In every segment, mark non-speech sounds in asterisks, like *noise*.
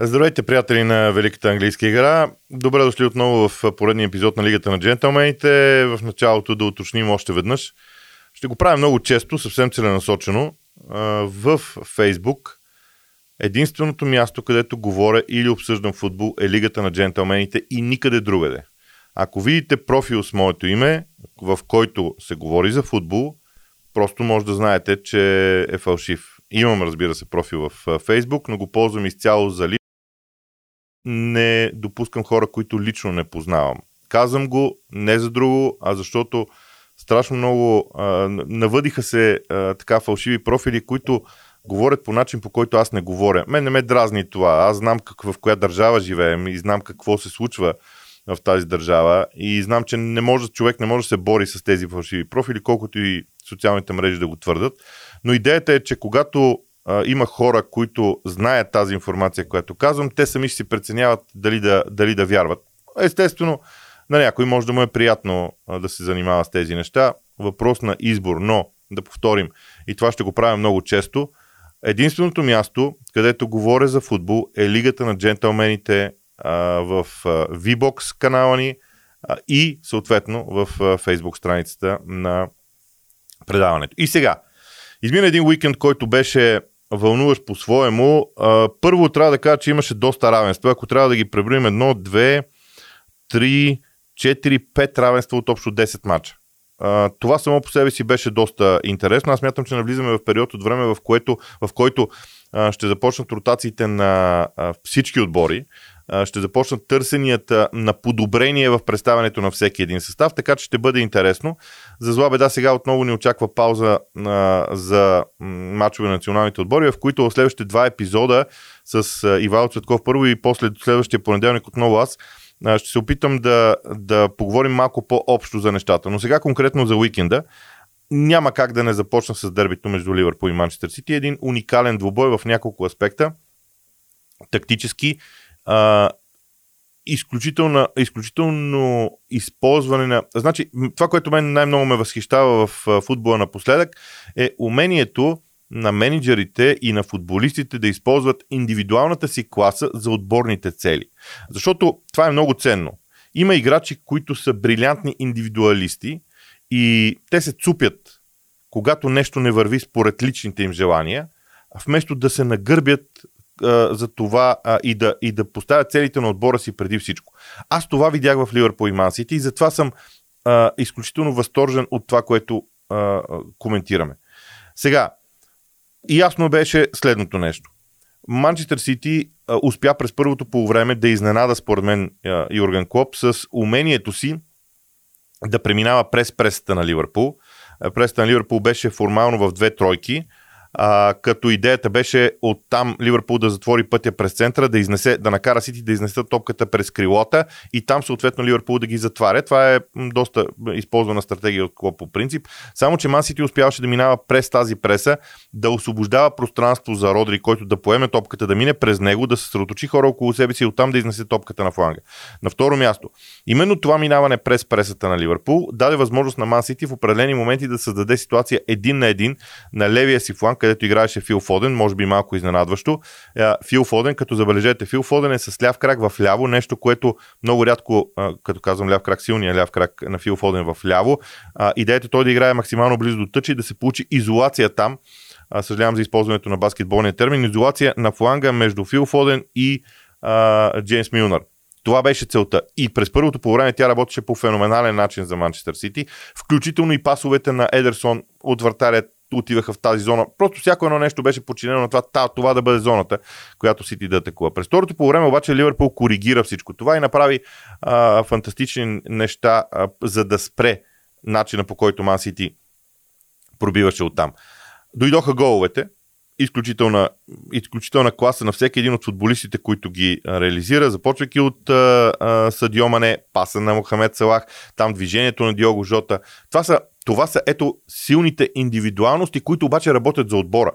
Здравейте, приятели на Великата английска игра. Добре дошли отново в поредния епизод на Лигата на джентълмените. В началото да уточним още веднъж. Ще го правя много често, съвсем целенасочено. В Фейсбук единственото място, където говоря или обсъждам футбол е Лигата на джентълмените и никъде другаде. Ако видите профил с моето име, в който се говори за футбол, просто може да знаете, че е фалшив. Имам, разбира се, профил в Фейсбук, но го ползвам изцяло за. Не допускам хора, които лично не познавам. Казвам го не за друго, а защото страшно много а, навъдиха се а, така фалшиви профили, които говорят по начин, по който аз не говоря. Мен не ме дразни това. Аз знам как, в коя държава живеем и знам какво се случва в тази държава и знам, че не може, човек не може да се бори с тези фалшиви профили, колкото и социалните мрежи да го твърдат. Но идеята е, че когато има хора, които знаят тази информация, която казвам, те сами ще си преценяват дали да, дали да вярват. Естествено, на някой може да му е приятно да се занимава с тези неща. Въпрос на избор, но да повторим, и това ще го правя много често, единственото място, където говоря за футбол е Лигата на джентълмените а, в а, VBOX канала ни а, и съответно в Facebook страницата на предаването. И сега, измина един уикенд, който беше вълнуващ по-своему. А, първо трябва да кажа, че имаше доста равенства. Ако трябва да ги преброим едно, две, три, 4-5 равенства от общо 10 мача. Това само по себе си беше доста интересно. Аз мятам, че навлизаме в период от време, в, което, в който ще започнат ротациите на всички отбори ще започнат търсенията на подобрение в представянето на всеки един състав, така че ще бъде интересно. За зла беда сега отново ни очаква пауза за мачове на националните отбори, в които в следващите два епизода с Ивайло Цветков първо и после следващия понеделник отново аз ще се опитам да, да поговорим малко по-общо за нещата. Но сега конкретно за уикенда няма как да не започна с дербито между Ливърпул и Манчестър Сити. Един уникален двубой в няколко аспекта. Тактически, а, изключително, изключително използване на... Значи, това, което мен най-много ме възхищава в футбола напоследък е умението на менеджерите и на футболистите да използват индивидуалната си класа за отборните цели. Защото това е много ценно. Има играчи, които са брилянтни индивидуалисти и те се цупят, когато нещо не върви според личните им желания, вместо да се нагърбят за това а, и, да, и да поставят целите на отбора си преди всичко. Аз това видях в Ливърпул и Мансити и затова съм а, изключително възторжен от това, което а, коментираме. Сега, ясно беше следното нещо. Манчестър Сити успя през първото полувреме да изненада, според мен, Юрген Клоп с умението си да преминава през пресата на Ливърпул. Пресата на Ливърпул беше формално в две тройки – а, като идеята беше от там Ливърпул да затвори пътя през центъра, да, изнесе, да накара Сити да изнесе топката през крилота и там съответно Ливърпул да ги затваря. Това е доста използвана стратегия от клуб по принцип. Само, че Ман Сити успяваше да минава през тази преса, да освобождава пространство за Родри, който да поеме топката, да мине през него, да се съсредоточи хора около себе си и оттам да изнесе топката на фланга. На второ място, именно това минаване през пресата на Ливърпул даде възможност на Ман Сити в определени моменти да създаде ситуация един на един на левия си фланг, където играеше Фил Фоден, може би малко изненадващо. Е, Фил Фоден, като забележете, Фил Фоден е с ляв крак в ляво, нещо, което много рядко, като казвам ляв крак, силния ляв крак на Фил Фоден в ляво. Идеята е той да играе максимално близо до тъча и да се получи изолация там. Съжалявам за използването на баскетболния термин. Изолация на фланга между Фил Фоден и а, Джеймс Милнар. Това беше целта. И през първото по време тя работеше по феноменален начин за Манчестър Сити, включително и пасовете на Едерсон от вратаря отиваха в тази зона. Просто всяко едно нещо беше подчинено на това, това да бъде зоната, която Сити да атакува. През второто по време обаче Ливърпул коригира всичко това и направи а, фантастични неща, а, за да спре начина по който Ман Сити пробиваше оттам. Дойдоха головете, изключителна, изключителна класа на всеки един от футболистите, които ги реализира, започвайки от а, а, Садио Мане, паса на Мохамед Салах, там движението на Диого Жота. Това са, това са ето силните индивидуалности, които обаче работят за отбора.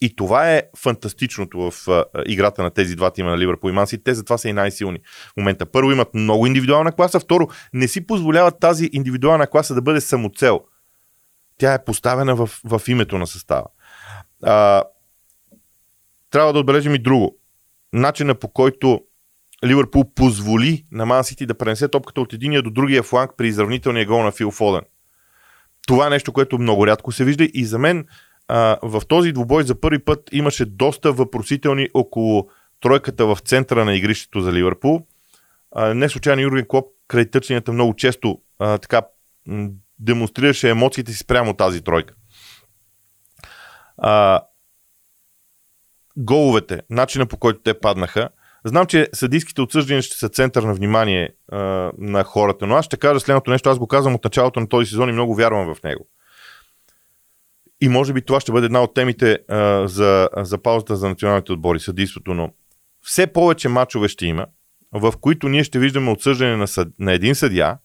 И това е фантастичното в а, играта на тези два тима на Ливърпул и Манси. Те затова са и най-силни. В момента първо имат много индивидуална класа, второ не си позволяват тази индивидуална класа да бъде самоцел. Тя е поставена в, в името на състава. А, трябва да отбележим и друго. начина по който Ливърпул позволи на Ман Сити да пренесе топката от единия до другия фланг при изравнителния гол на Фил Фоден. Това е нещо, което много рядко се вижда и за мен а, в този двубой за първи път имаше доста въпросителни около тройката в центъра на игрището за Ливърпул. А, не случайно Юрген Клоп край тъченията много често а, така м- демонстрираше емоциите си спрямо тази тройка. А, головете, начина по който те паднаха, Знам, че съдийските отсъждания ще са център на внимание а, на хората, но аз ще кажа следното нещо. Аз го казвам от началото на този сезон и много вярвам в него. И може би това ще бъде една от темите а, за, за паузата за националните отбори, съдийството, но все повече мачове ще има, в които ние ще виждаме отсъждане на, съд, на един съдия,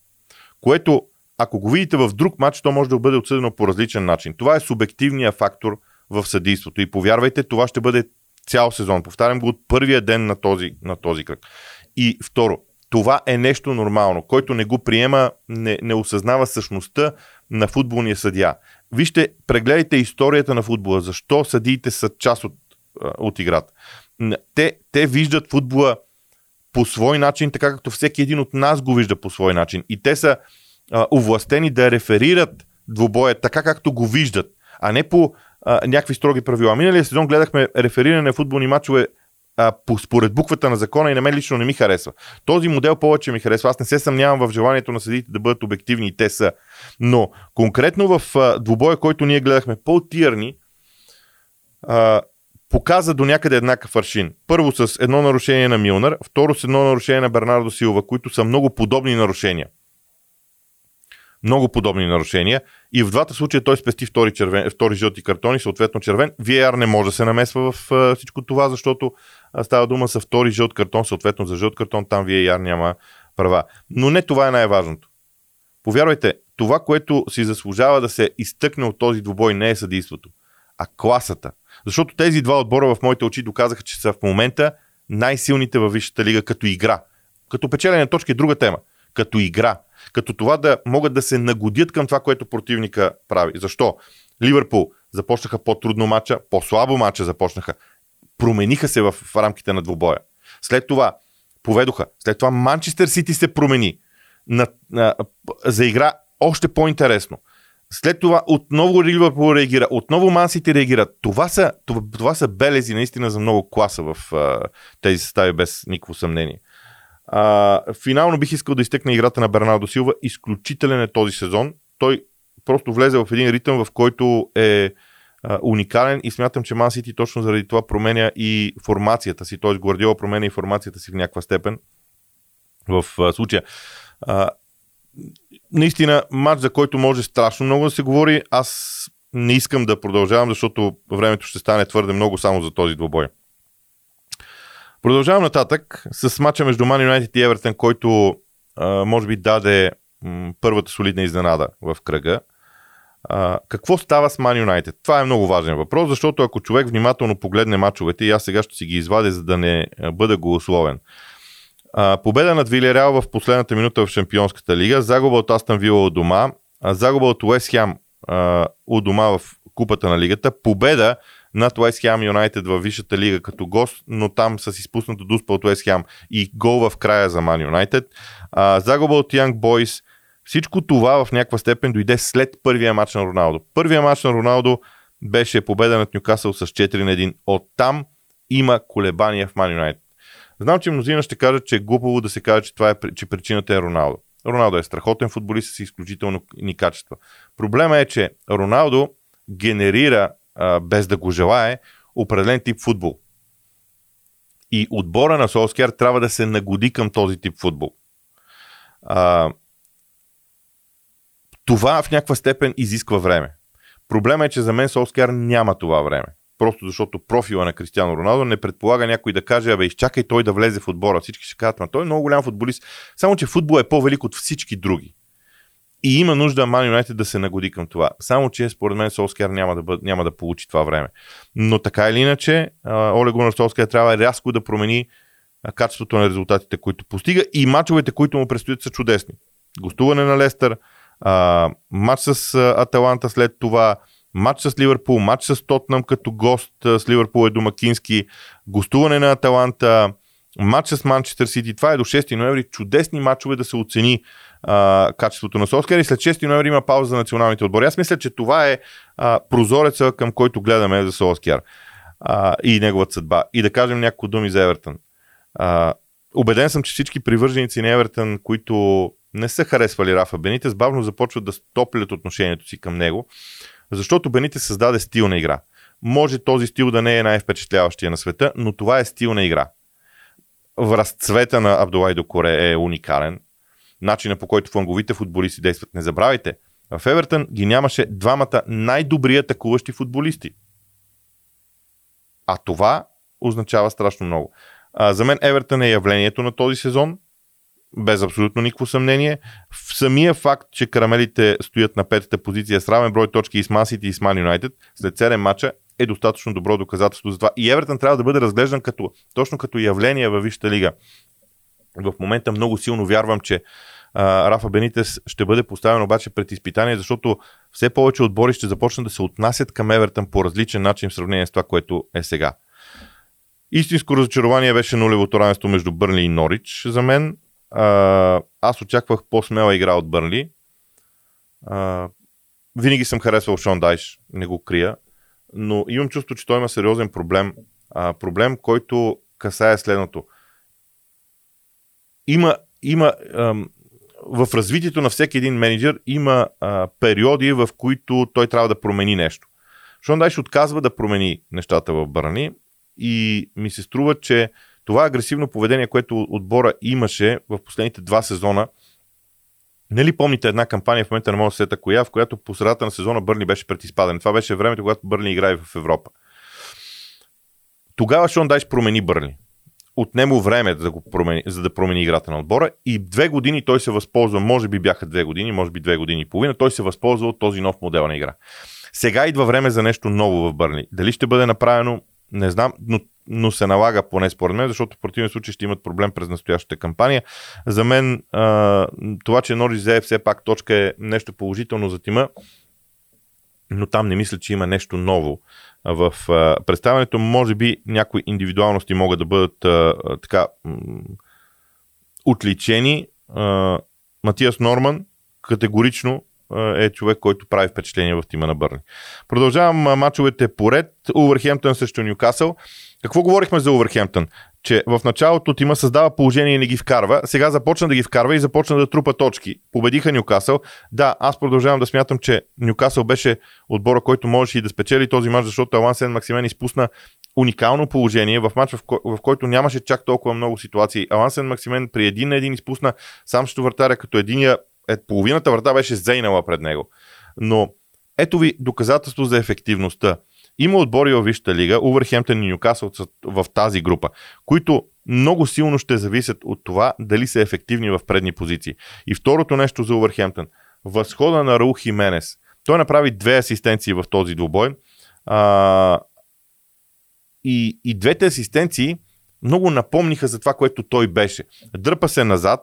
което ако го видите в друг матч, то може да бъде отсъдено по различен начин. Това е субективният фактор в съдийството. И повярвайте, това ще бъде цял сезон. Повтарям го от първия ден на този, на този кръг. И второ, това е нещо нормално. Който не го приема, не, не осъзнава същността на футболния съдия. Вижте, прегледайте историята на футбола. Защо съдиите са част от, от играта? Те, те виждат футбола по свой начин, така както всеки един от нас го вижда по свой начин. И те са а, увластени да реферират двубоя така, както го виждат, а не по някакви строги правила. Миналия сезон гледахме рефериране на футболни матчове по, според буквата на закона и на мен лично не ми харесва. Този модел повече ми харесва. Аз не се съмнявам в желанието на съдите да бъдат обективни и те са. Но конкретно в а, двубоя, който ние гледахме, по-тирни, а, показа до някъде еднакъв аршин. Първо с едно нарушение на Милнар, второ с едно нарушение на Бернардо Силва, които са много подобни нарушения много подобни нарушения и в двата случая той спести втори, червен, втори жълти картони, съответно червен. VAR не може да се намесва в всичко това, защото става дума за втори жълт картон, съответно за жълт картон, там VAR няма права. Но не това е най-важното. Повярвайте, това, което си заслужава да се изтъкне от този двубой не е съдейството, а класата. Защото тези два отбора в моите очи доказаха, че са в момента най-силните във Висшата лига като игра. Като печелене точка е друга тема. Като игра като това да могат да се нагодят към това, което противника прави. Защо? Ливърпул започнаха по-трудно матча, по-слабо матча започнаха. Промениха се в, рамките на двубоя. След това поведоха. След това Манчестър Сити се промени. На, на, за игра още по-интересно. След това отново Ливърпул реагира, отново Мансити реагира. Това са, това, това са белези наистина за много класа в а, тези състави, без никакво съмнение. А, финално бих искал да изтекна играта на Бернардо Силва. Изключителен е този сезон. Той просто влезе в един ритъм, в който е а, уникален и смятам, че Ман Сити точно заради това променя и формацията си. Т.е. Гвардиола променя и формацията си в някаква степен в а, случая. А, наистина, матч, за който може страшно много да се говори. Аз не искам да продължавам, защото времето ще стане твърде много само за този двобой. Продължавам нататък с мача между Man United и Everton, който може би даде първата солидна изненада в кръга. Какво става с Man United? Това е много важен въпрос, защото ако човек внимателно погледне мачовете, и аз сега ще си ги извадя, за да не бъда голословен. Победа над Вилерял в последната минута в Шампионската лига, загуба от Астан Вила от дома, загуба от Уест Хем от дома в Купата на лигата, победа над Уест Хем Юнайтед във Висшата лига като гост, но там с изпуснато дуспа от Уест Хем и гол в края за Ман Юнайтед. Загуба от Янг Бойс. Всичко това в някаква степен дойде след първия матч на Роналдо. Първия матч на Роналдо беше победа над Нюкасъл с 4 на 1. Оттам има колебания в Ман Юнайтед. Знам, че мнозина ще кажат, че е глупаво да се каже, че, това е, че причината е Роналдо. Роналдо е страхотен футболист с изключително ни качества. Проблема е, че Роналдо генерира без да го желае, определен тип футбол. И отбора на Солскияр трябва да се нагоди към този тип футбол. А, това в някаква степен изисква време. Проблема е, че за мен Солскияр няма това време. Просто защото профила на Кристиано Роналдо не предполага някой да каже, абе, изчакай той да влезе в отбора. Всички ще кажат, той е много голям футболист. Само, че футбол е по-велик от всички други. И има нужда Ман Юнайтед да се нагоди към това. Само, че според мен Солскияр няма да, няма да получи това време. Но така или иначе, Оле Гунар Солскияр трябва рязко да промени качеството на резултатите, които постига и мачовете, които му предстоят са чудесни. Гостуване на Лестър, матч с Аталанта след това, матч с Ливърпул, матч с Тотнам като гост с Ливърпул е домакински, гостуване на Аталанта, матч с Манчестър Сити. Това е до 6 ноември. Чудесни матчове да се оцени а, качеството на Солскер и след 6 ноември има пауза за националните отбори. Аз мисля, че това е а, прозореца, към който гледаме за Солскер а, и неговата съдба. И да кажем няколко думи за Евертън. А, убеден съм, че всички привърженици на Евертън, които не са харесвали Рафа Бенитес, бавно започват да стоплят отношението си към него, защото Бенитес създаде стил на игра. Може този стил да не е най-впечатляващия на света, но това е стил на игра. В разцвета на Абдулай Докоре е уникален. Начина по който фланговите футболисти действат. Не забравяйте, в Евертън ги нямаше двамата най-добри атакуващи футболисти. А това означава страшно много. А, за мен Евертън е явлението на този сезон, без абсолютно никакво съмнение. В самия факт, че карамелите стоят на петата позиция с равен брой точки и с Масити и с Ман Юнайтед след 7 мача е достатъчно добро доказателство за това. И Евертън трябва да бъде разглеждан като, точно като явление във Висшата лига. В момента много силно вярвам, че а, Рафа Бенитес ще бъде поставен обаче пред изпитание, защото все повече отбори ще започнат да се отнасят към Евертън по различен начин в сравнение с това, което е сега. Истинско разочарование беше нулевото равенство между Бърли и Норич за мен. А, аз очаквах по-смела игра от Бърли. А, винаги съм харесвал Шон Дайш, не го крия, но имам чувство, че той има сериозен проблем. А, проблем, който касае следното. Има, има ам, в развитието на всеки един менеджер има а, периоди, в които той трябва да промени нещо. Шон Дайш отказва да промени нещата в Бърни и ми се струва, че това агресивно поведение, което отбора имаше в последните два сезона, Нали помните една кампания, в момента не мога сета коя, в която по средата на сезона Бърни беше пред изпадане. Това беше времето, когато Бърни играе в Европа. Тогава Шон Дайш промени Бърни. Отнемо време да го промени, за да промени играта на отбора и две години той се възползва, може би бяха две години, може би две години и половина, той се възползва от този нов модел на игра. Сега идва време за нещо ново в Бърни. Дали ще бъде направено, не знам, но но се налага поне според мен, защото в противен случай ще имат проблем през настоящата кампания. За мен а, това, че Норис взе все пак точка е нещо положително за тима, но там не мисля, че има нещо ново в а, представянето. Може би някои индивидуалности могат да бъдат а, така отличени. А, Матиас Норман категорично е човек, който прави впечатление в тима на Бърни. Продължавам мачовете поред. Увърхемптън срещу Ньюкасъл. Какво говорихме за Увърхемптън? Че в началото тима създава положение и не ги вкарва. Сега започна да ги вкарва и започна да трупа точки. Победиха Ньюкасъл. Да, аз продължавам да смятам, че Ньюкасъл беше отбора, който можеше и да спечели този мач, защото Алан Сен Максимен изпусна уникално положение в матч, в, в който нямаше чак толкова много ситуации. Алан Сен Максимен при един на един изпусна сам ще вратаря, като единия е, половината врата беше зейнала пред него. Но ето ви доказателство за ефективността. Има отбори във Висшата лига, Увърхемптън и Ньюкасъл в тази група, които много силно ще зависят от това дали са ефективни в предни позиции. И второто нещо за Увърхемптън. Възхода на Раул Хименес. Той направи две асистенции в този двубой. А, и, и двете асистенции много напомниха за това, което той беше. Дърпа се назад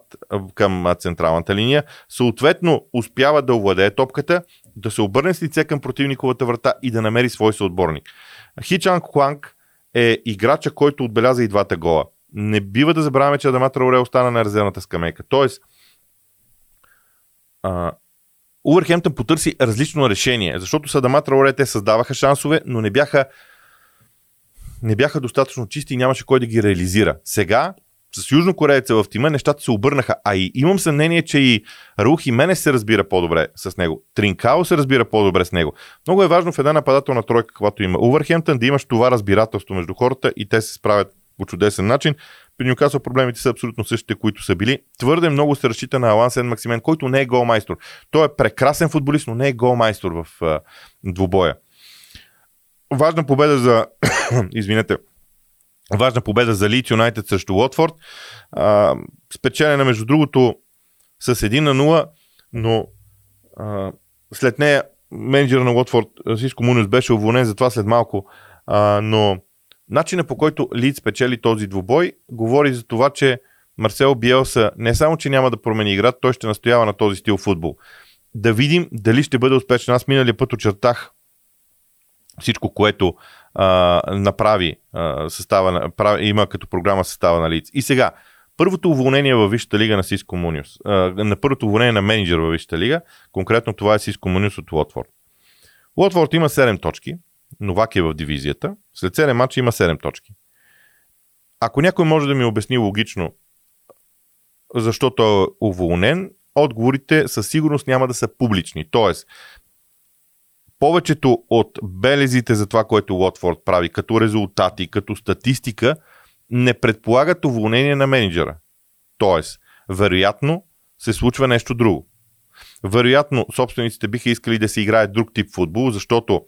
към централната линия, съответно успява да овладее топката, да се обърне с лице към противниковата врата и да намери свой съотборник. Хичан Хуанг е играча, който отбеляза и двата гола. Не бива да забравяме, че Адамат Рауре остана на резервната скамейка. Тоест, Увърхемптън потърси различно решение, защото с Адамат Рауре те създаваха шансове, но не бяха не бяха достатъчно чисти и нямаше кой да ги реализира. Сега, с южнокорееца в тима, нещата се обърнаха. А и имам съмнение, че и Рухи мене се разбира по-добре с него. Тринкао се разбира по-добре с него. Много е важно в една нападателна тройка, когато има Увърхемптън, да имаш това разбирателство между хората и те се справят по чудесен начин. При Нюкасъл проблемите са абсолютно същите, които са били. Твърде много се разчита на Алан Сен Максимен, който не е голмайстор. Той е прекрасен футболист, но не е голмайстор в uh, двубоя важна победа за... *coughs* извинете. Важна победа за Лид Юнайтед срещу Уотфорд. спечелена, между другото, с 1 на 0, но а, след нея менеджер на Уотфорд Сиско Мунес беше уволнен, затова след малко. А, но начинът по който Лид спечели този двубой говори за това, че Марсел Биелса не само, че няма да промени играта, той ще настоява на този стил футбол. Да видим дали ще бъде успешен. Аз миналия път очертах всичко, което а, направи а, състава, прави, има като програма състава на лица. И сега, първото уволнение във Висшата лига на Сиско Муниус, а, на първото уволнение на менеджер във Висшата лига, конкретно това е Сиско Муниус от Уотфорд. Уотфорд има 7 точки, Новак е в дивизията, след 7 мача има 7 точки. Ако някой може да ми обясни логично защо той е уволнен, отговорите със сигурност няма да са публични. Тоест, повечето от белезите за това, което Лотфорд прави, като резултати, като статистика, не предполагат уволнение на менеджера. Тоест, вероятно се случва нещо друго. Вероятно, собствениците биха искали да се играе друг тип футбол, защото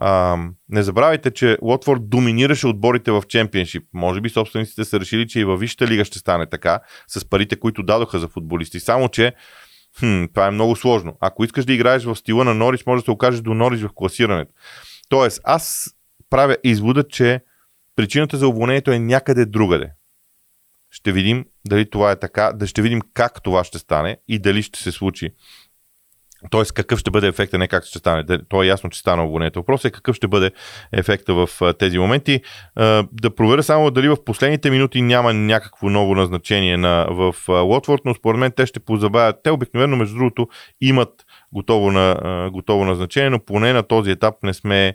а, не забравяйте, че Лотфорд доминираше отборите в чемпионшип. Може би собствениците са решили, че и във Висшата лига ще стане така, с парите, които дадоха за футболисти. Само, че хм, това е много сложно. Ако искаш да играеш в стила на Норис, може да се окажеш до Норис в класирането. Тоест, аз правя извода, че причината за уволнението е някъде другаде. Ще видим дали това е така, да ще видим как това ще стане и дали ще се случи. Тоест, какъв ще бъде ефекта, не как ще стане. То е ясно, че стана уволнението. Въпросът е какъв ще бъде ефекта в тези моменти. Да проверя само дали в последните минути няма някакво ново назначение на, в Лотфорд, но според мен те ще позабавят. Те обикновено, между другото, имат готово, на, готово назначение, но поне на този етап не сме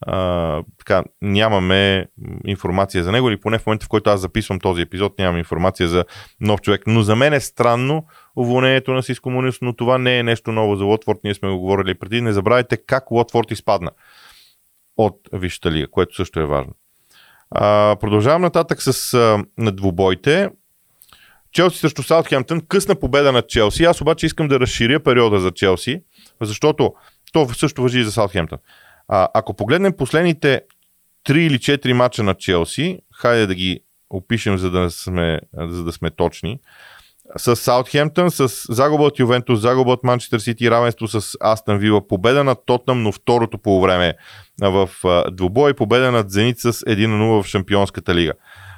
а, така, нямаме информация за него, или поне в момента, в който аз записвам този епизод, нямам информация за нов човек. Но за мен е странно уволнението на Сиско Мунис, но това не е нещо ново за Лотфорд, ние сме го говорили преди. Не забравяйте как Лотфорд изпадна от Висшата лига, което също е важно. А, продължавам нататък с а, на двубойте. Челси срещу Саутхемптън, късна победа на Челси. Аз обаче искам да разширя периода за Челси, защото то също въжи и за Саутхемптън. А, ако погледнем последните 3 или 4 мача на Челси, хайде да ги опишем, за да сме, за да сме точни. С Саутхемптън, с загуба от Ювентус, загуба от Манчестър Сити, равенство с Астън Вила, победа над Тотнам, но второто по време в двубой, победа над Зенит с 1-0 в Шампионската лига.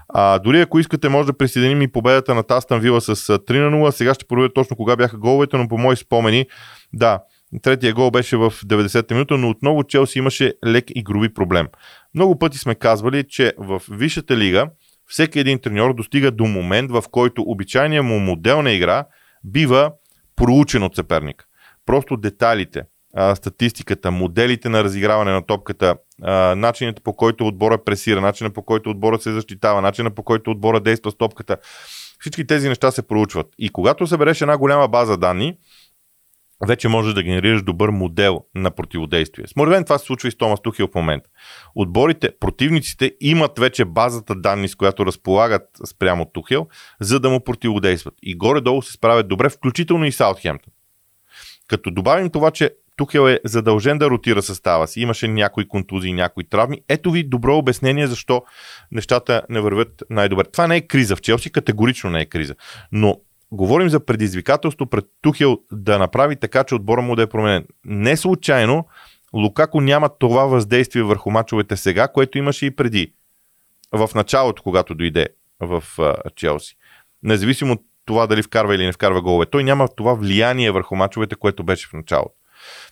А, дори ако искате, може да присъединим и победата на Астън Вила с 3 0. Сега ще проверя точно кога бяха головете, но по мои спомени, да, Третия гол беше в 90-та минута, но отново Челси имаше лек игрови проблем. Много пъти сме казвали, че в Висшата лига всеки един треньор достига до момент, в който обичайният му модел на игра бива проучен от съперник. Просто деталите, статистиката, моделите на разиграване на топката, начинът по който отбора пресира, начинът по който отбора се защитава, начинът по който отбора действа с топката. Всички тези неща се проучват. И когато събереш една голяма база данни, вече можеш да генерираш добър модел на противодействие. Според мен това се случва и с Томас Тухил в момента. Отборите, противниците имат вече базата данни, с която разполагат спрямо Тухил, за да му противодействат. И горе-долу се справят добре, включително и Саутхемптън. Като добавим това, че Тухел е задължен да ротира състава си, имаше някои контузии, някои травми. Ето ви добро обяснение защо нещата не вървят най-добре. Това не е криза в Челси, категорично не е криза. Но говорим за предизвикателство пред Тухел да направи така, че отбора му да е променен. Не случайно Лукако няма това въздействие върху мачовете сега, което имаше и преди. В началото, когато дойде в uh, Челси. Независимо от това дали вкарва или не вкарва голове. Той няма това влияние върху мачовете, което беше в началото.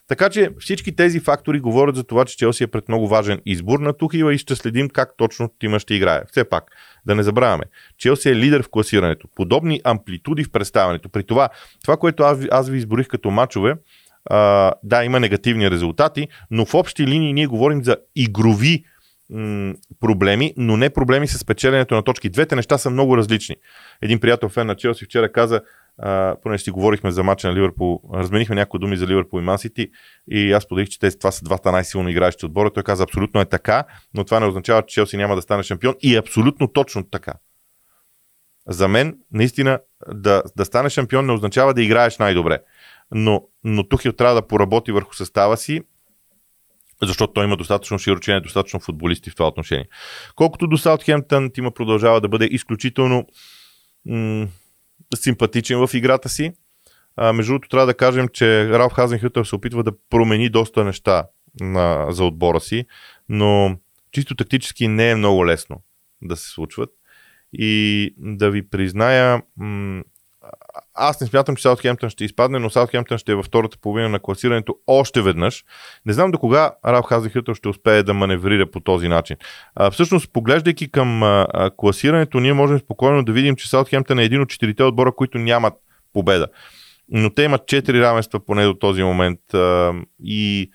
Така че всички тези фактори говорят за това, че Челси е пред много важен избор на Тухила и ще следим как точно Тима ще играе. Все пак, да не забравяме, Челси е лидер в класирането. Подобни амплитуди в представянето. При това, това, което аз, аз ви изборих като мачове, а, да, има негативни резултати, но в общи линии ние говорим за игрови проблеми, но не проблеми с печеленето на точки. Двете неща са много различни. Един приятел фен на Челси вчера каза, а, понеже си говорихме за мача на Ливърпул, разменихме някои думи за Ливърпул и Мансити и аз подих, че тези, това са двата най-силно играещи отбора. Той каза абсолютно е така, но това не означава, че Челси няма да стане шампион и е абсолютно точно така. За мен, наистина, да, да стане шампион не означава да играеш най-добре. Но, но Тухил трябва да поработи върху състава си, защото той има достатъчно широчение, достатъчно футболисти в това отношение. Колкото до Саутхемптън, Тима продължава да бъде изключително м- симпатичен в играта си. А, между другото, трябва да кажем, че Ралф Хазенхютър се опитва да промени доста неща на, за отбора си, но чисто тактически не е много лесно да се случват. И да ви призная, м- аз не смятам, че Саутхемптън ще изпадне, но Саутхемптън ще е във втората половина на класирането още веднъж. Не знам до кога Ралф Хазехютъл ще успее да маневрира по този начин. А, всъщност, поглеждайки към а, класирането, ние можем спокойно да видим, че Саутхемптън е един от четирите отбора, които нямат победа. Но те имат четири равенства поне до този момент. А, и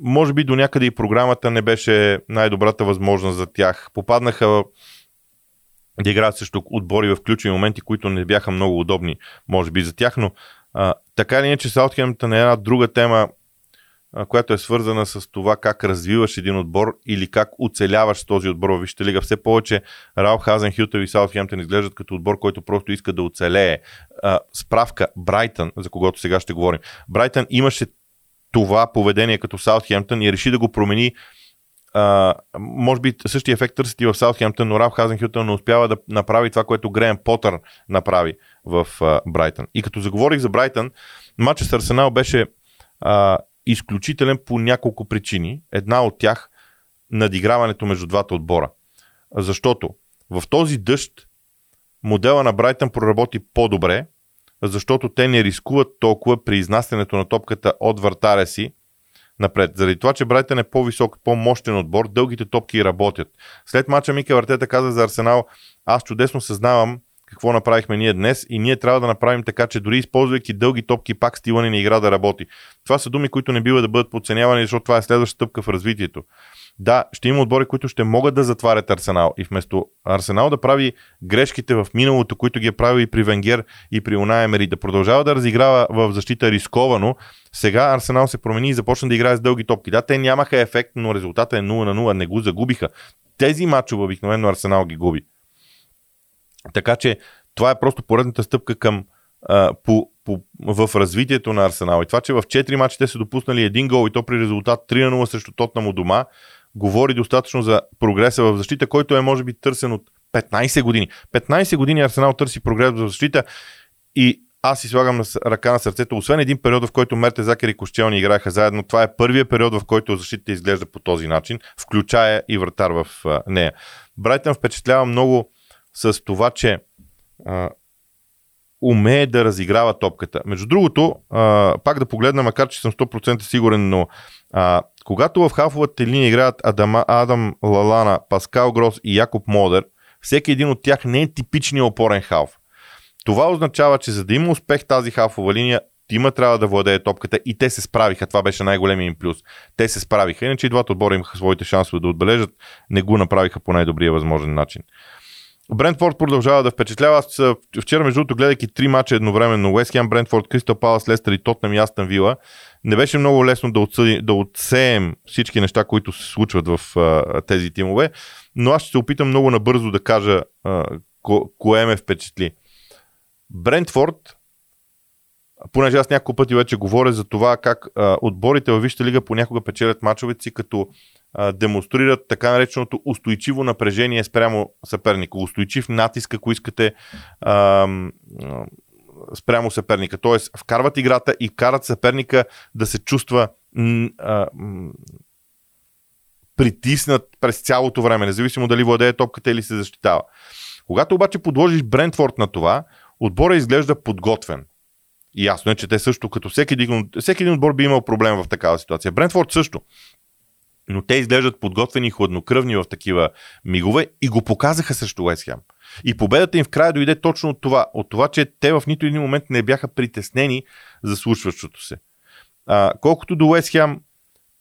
може би до някъде и програмата не беше най-добрата възможност за тях. Попаднаха да играят също отбори в ключови моменти, които не бяха много удобни, може би, за тях, но а, така или иначе Саутхемптън е една друга тема, а, която е свързана с това как развиваш един отбор или как оцеляваш този отбор в Висшата лига. Все повече Рал Хазенхютъл и Саутхемптън изглеждат като отбор, който просто иска да оцелее. А, справка, Брайтън, за когото сега ще говорим. Брайтън имаше това поведение като Саутхемптън и реши да го промени Може би същия ефект търсят и в Саутхемптън, но Ралф Хазенхютън не успява да направи това, което Греем Потър направи в Брайтън. И като заговорих за Брайтън, матчът с Арсенал беше uh, изключителен по няколко причини. Една от тях надиграването между двата отбора. Защото в този дъжд модела на Брайтън проработи по-добре, защото те не рискуват толкова при изнасянето на топката от вратаря си напред. Заради това, че Брайтън е по-висок, по-мощен отбор, дългите топки работят. След мача Микел Артета каза за Арсенал, аз чудесно съзнавам какво направихме ние днес и ние трябва да направим така, че дори използвайки дълги топки, пак стила ни игра да работи. Това са думи, които не бива да бъдат подценявани, защото това е следващата стъпка в развитието. Да, ще има отбори, които ще могат да затварят Арсенал и вместо Арсенал да прави грешките в миналото, които ги е правил и при Венгер и при Унаемери, да продължава да разиграва в защита рисковано, сега Арсенал се промени и започна да играе с дълги топки. Да, те нямаха ефект, но резултата е 0 на 0, не го загубиха. Тези матчове обикновено Арсенал ги губи. Така че това е просто поредната стъпка към а, по, по, в развитието на Арсенал. И това, че в 4 мача те са допуснали един гол и то при резултат 3 на 0 срещу Тотнам у дома, говори достатъчно за прогреса в защита, който е може би търсен от 15 години. 15 години Арсенал търси прогрес в защита и аз си слагам ръка на сърцето, освен един период, в който Мерте Закер и Кощелни играха заедно, това е първият период, в който защита изглежда по този начин, включая и вратар в нея. Брайтън впечатлява много с това, че а, умее да разиграва топката. Между другото, а, пак да погледна, макар че съм 100% сигурен, но а, когато в хафовата линия играят Адама, Адам Лалана, Паскал Грос и Якоб Модер, всеки един от тях не е типичният опорен халф. Това означава, че за да има успех тази халфова линия, Тима трябва да владее топката и те се справиха. Това беше най-големият им плюс. Те се справиха. Иначе и двата отбора имаха своите шансове да отбележат. Не го направиха по най-добрия възможен начин. Брентфорд продължава да впечатлява. Аз вчера, между другото, гледайки три мача едновременно, Уест Хем, Брентфорд, Кристал Палас, Лестър и Тотнам и Астън Вила, не беше много лесно да, отсъди, да отсеем всички неща, които се случват в а, тези тимове, но аз ще се опитам много набързо да кажа а, ко, кое ме впечатли. Брентфорд, понеже аз няколко пъти вече говоря за това как а, отборите във Висшата лига понякога печелят мачовете си, като а, демонстрират така нареченото устойчиво напрежение спрямо съперника. Устойчив натиск, ако искате, а, спрямо съперника. Тоест, вкарват играта и карат съперника да се чувства притиснат през цялото време, независимо дали владее топката или се защитава. Когато обаче подложиш Брентфорд на това, отбора изглежда подготвен. И ясно е, че те също, като всеки един, всеки един отбор би имал проблем в такава ситуация. Брентфорд също. Но те изглеждат подготвени и хладнокръвни в такива мигове и го показаха срещу Уестхем. И победата им в края дойде точно от това. От това, че те в нито един момент не бяха притеснени за случващото се. А, колкото до Уестхем,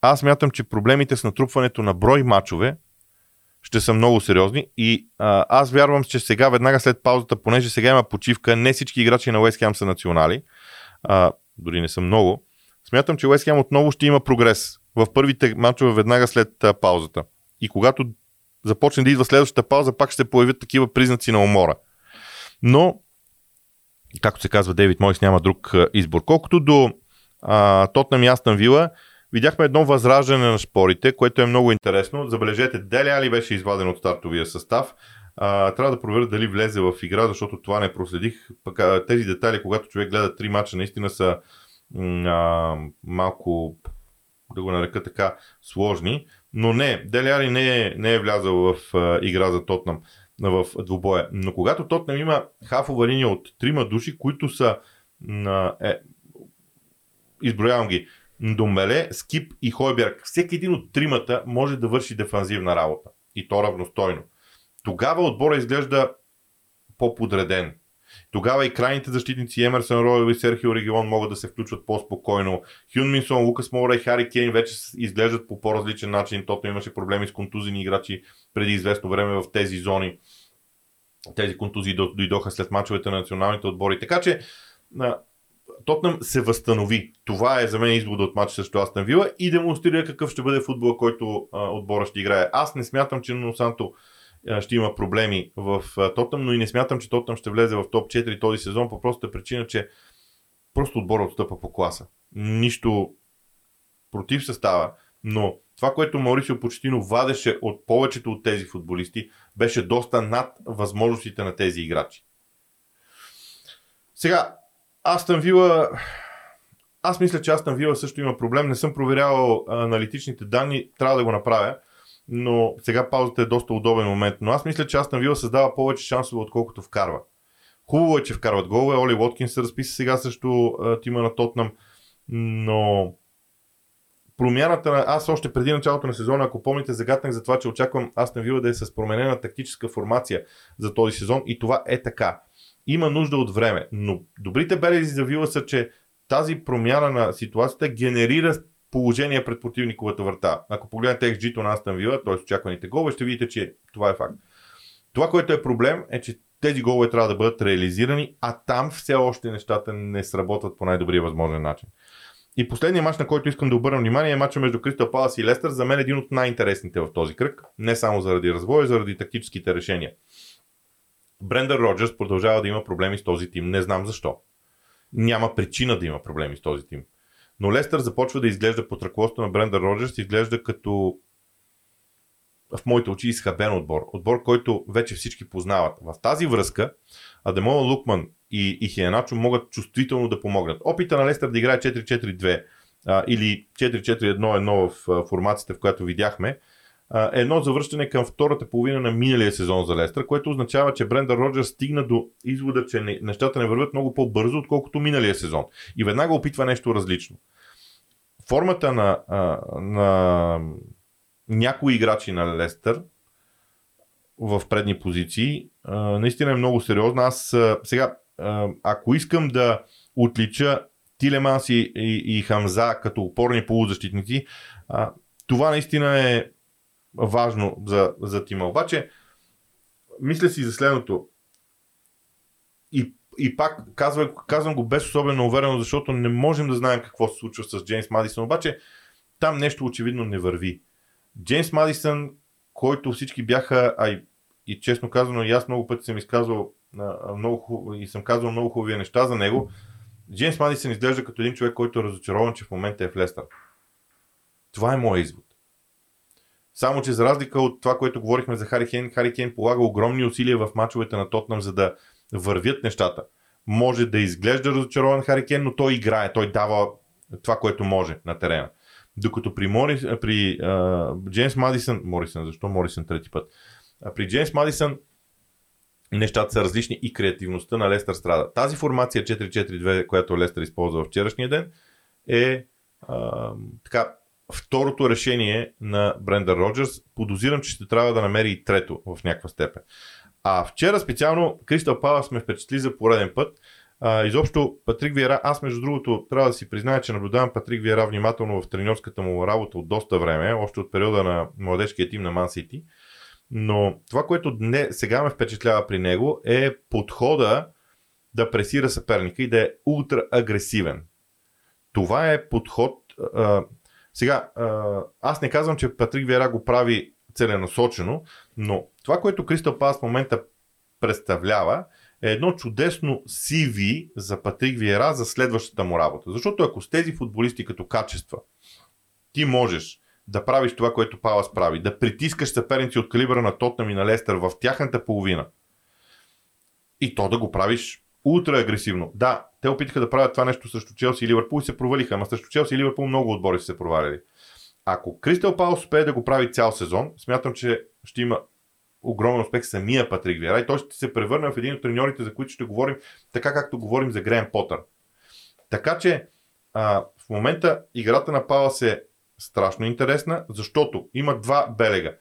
аз мятам, че проблемите с натрупването на брой мачове ще са много сериозни и а, аз вярвам, че сега, веднага след паузата, понеже сега има почивка, не всички играчи на Уест Хем са национали, а, дори не са много, смятам, че Уест Хем отново ще има прогрес в първите мачове веднага след а, паузата. И когато започне да идва следващата пауза, пак ще появят такива признаци на умора. Но, както се казва, Дейвид Мойс няма друг а, избор. Колкото до Тотнам и Вила, Видяхме едно възраждане на спорите, което е много интересно. Забележете, Дели Али беше изваден от стартовия състав. А, трябва да проверя дали влезе в игра, защото това не проследих. Пък, а, тези детайли, когато човек гледа три мача, наистина са а, малко, да го нарека така, сложни. Но не, Дели Али не е, не е влязъл в а, игра за Тотнам. в двубоя. Но когато Тотнем има хафова линия от трима души, които са на, е, изброявам ги, Домбеле, Скип и Хойберг. Всеки един от тримата може да върши дефанзивна работа. И то равностойно. Тогава отбора изглежда по-подреден. Тогава и крайните защитници Емерсън Ройл и Серхио Регион могат да се включват по-спокойно. Хюн Минсон, Лукас Мора и Хари Кейн вече изглеждат по по-различен начин. Тото имаше проблеми с контузини играчи преди известно време в тези зони. Тези контузии дойдоха след мачовете на националните отбори. Така че Тотнам се възстанови. Това е за мен извода от матча срещу Астан Вила и демонстрира какъв ще бъде футбола, който а, отбора ще играе. Аз не смятам, че Ноно Санто ще има проблеми в Тотъм, но и не смятам, че Тотъм ще влезе в топ 4 този сезон по простата причина, че просто отбора отстъпа по класа. Нищо против състава, но това, което Маурисио Почтино вадеше от повечето от тези футболисти, беше доста над възможностите на тези играчи. Сега, Астън Вила, аз мисля, че Астън Вила също има проблем. Не съм проверявал аналитичните данни, трябва да го направя но сега паузата е доста удобен момент. Но аз мисля, че Астан Вила създава повече шансове, отколкото вкарва. Хубаво е, че вкарват голове. Оли Уоткинс се разписа сега също тима на Тотнам, но промяната на... Аз още преди началото на сезона, ако помните, загатнах за това, че очаквам Астан Вила да е с променена тактическа формация за този сезон и това е така. Има нужда от време, но добрите белези за Вила са, че тази промяна на ситуацията генерира положение пред противниковата врата. Ако погледнете XG-то на Астан Вила, т.е. очакваните голове, ще видите, че това е факт. Това, което е проблем, е, че тези голове трябва да бъдат реализирани, а там все още нещата не сработват по най-добрия възможен начин. И последният матч, на който искам да обърна внимание, е матча между Кристал Палас и Лестър. За мен е един от най-интересните в този кръг. Не само заради развоя, заради тактическите решения. Брендър Роджерс продължава да има проблеми с този тим. Не знам защо. Няма причина да има проблеми с този тим. Но Лестър започва да изглежда под ръководството на Бренда Роджерс, изглежда като в моите очи изхабен отбор. Отбор, който вече всички познават. В тази връзка Адемола Лукман и, и Хиеначо могат чувствително да помогнат. Опита на Лестър да играе 4-4-2 а, или 4-4-1-1 в а, формацията, в която видяхме, едно завръщане към втората половина на миналия сезон за Лестър, което означава, че Бренда Роджер стигна до извода, че нещата не върват много по-бързо, отколкото миналия сезон. И веднага опитва нещо различно формата на, а, на някои играчи на Лестър в предни позиции а, наистина е много сериозна. Аз а, сега, а, ако искам да отлича Тилеманс и, и, и Хамза като опорни полузащитници, а, това наистина е важно за, за тима. Обаче, мисля си за следното. И и пак казвам, казвам го без особена увереност, защото не можем да знаем какво се случва с Джеймс Мадисън, обаче там нещо очевидно не върви. Джеймс Мадисън, който всички бяха, а и, и честно казано, и аз много пъти съм изказвал много, и съм казвал много хубави неща за него, Джеймс Мадисън изглежда като един човек, който е разочарован, че в момента е в Лестър. Това е моят извод. Само, че за разлика от това, което говорихме за Хари Кейн, Хари Кейн полага огромни усилия в мачовете на Тотнам, за да вървят нещата. Може да изглежда разочарован Харикен, но той играе, той дава това, което може на терена. Докато при, Морис, при uh, Джеймс Мадисън, Морисън, защо Морисън трети път? А при Джеймс Мадисън нещата са различни и креативността на Лестър страда. Тази формация 4-4-2, която Лестър използва вчерашния ден, е uh, така, второто решение на Брендър Роджерс. Подозирам, че ще трябва да намери и трето в някаква степен. А вчера специално Кристал Палас ме впечатли за пореден път. А, изобщо Патрик Виера, аз между другото трябва да си призная, че наблюдавам Патрик Виера внимателно в тренерската му работа от доста време, още от периода на младежкия тим на Ман Сити. Но това, което дне, сега ме впечатлява при него е подхода да пресира съперника и да е ултра агресивен. Това е подход. А, сега, аз не казвам, че Патрик Виера го прави целенасочено, но това, което Кристал Палас в момента представлява, е едно чудесно CV за Патрик Виера за следващата му работа. Защото ако с тези футболисти като качества ти можеш да правиш това, което Палас прави, да притискаш съперници от калибра на Тотнам и на Лестър в тяхната половина и то да го правиш ултра агресивно. Да, те опитаха да правят това нещо срещу Челси и Ливърпул и се провалиха, ама срещу Челси и Ливърпул много отбори са се провалили. Ако Кристал Палас успее да го прави цял сезон, смятам, че ще има огромен успех самия Патрик Виера и той ще се превърне в един от треньорите, за които ще говорим, така както говорим за Грен Потър. Така че а, в момента играта на Палас е страшно интересна, защото има два белега.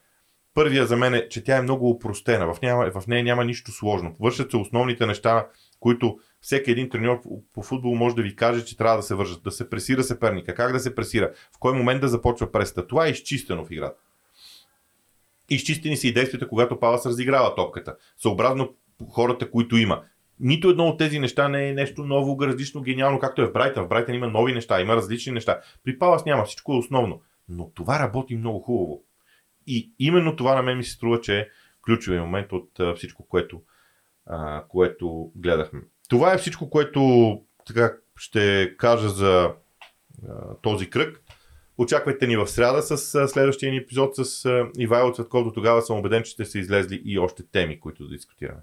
Първия за мен е, че тя е много упростена. В нея, в нея няма нищо сложно. Вършат се основните неща, които всеки един треньор по футбол може да ви каже, че трябва да се вържат. Да се пресира съперника, как да се пресира, в кой момент да започва преста. Това е изчистено в играта. Изчистени са и действията, когато Палас разиграва топката. Съобразно хората, които има. Нито едно от тези неща не е нещо ново, различно, гениално, както е в Брайтън. В Брайтън има нови неща, има различни неща. При Палас няма, всичко е основно. Но това работи много хубаво. И именно това на мен ми се струва, че е ключовия момент от всичко, което, а, което гледахме. Това е всичко, което така ще кажа за а, този кръг. Очаквайте ни в среда с а, следващия ни епизод с а, Ивайло Цветков. До тогава съм убеден, че ще са излезли и още теми, които да дискутираме.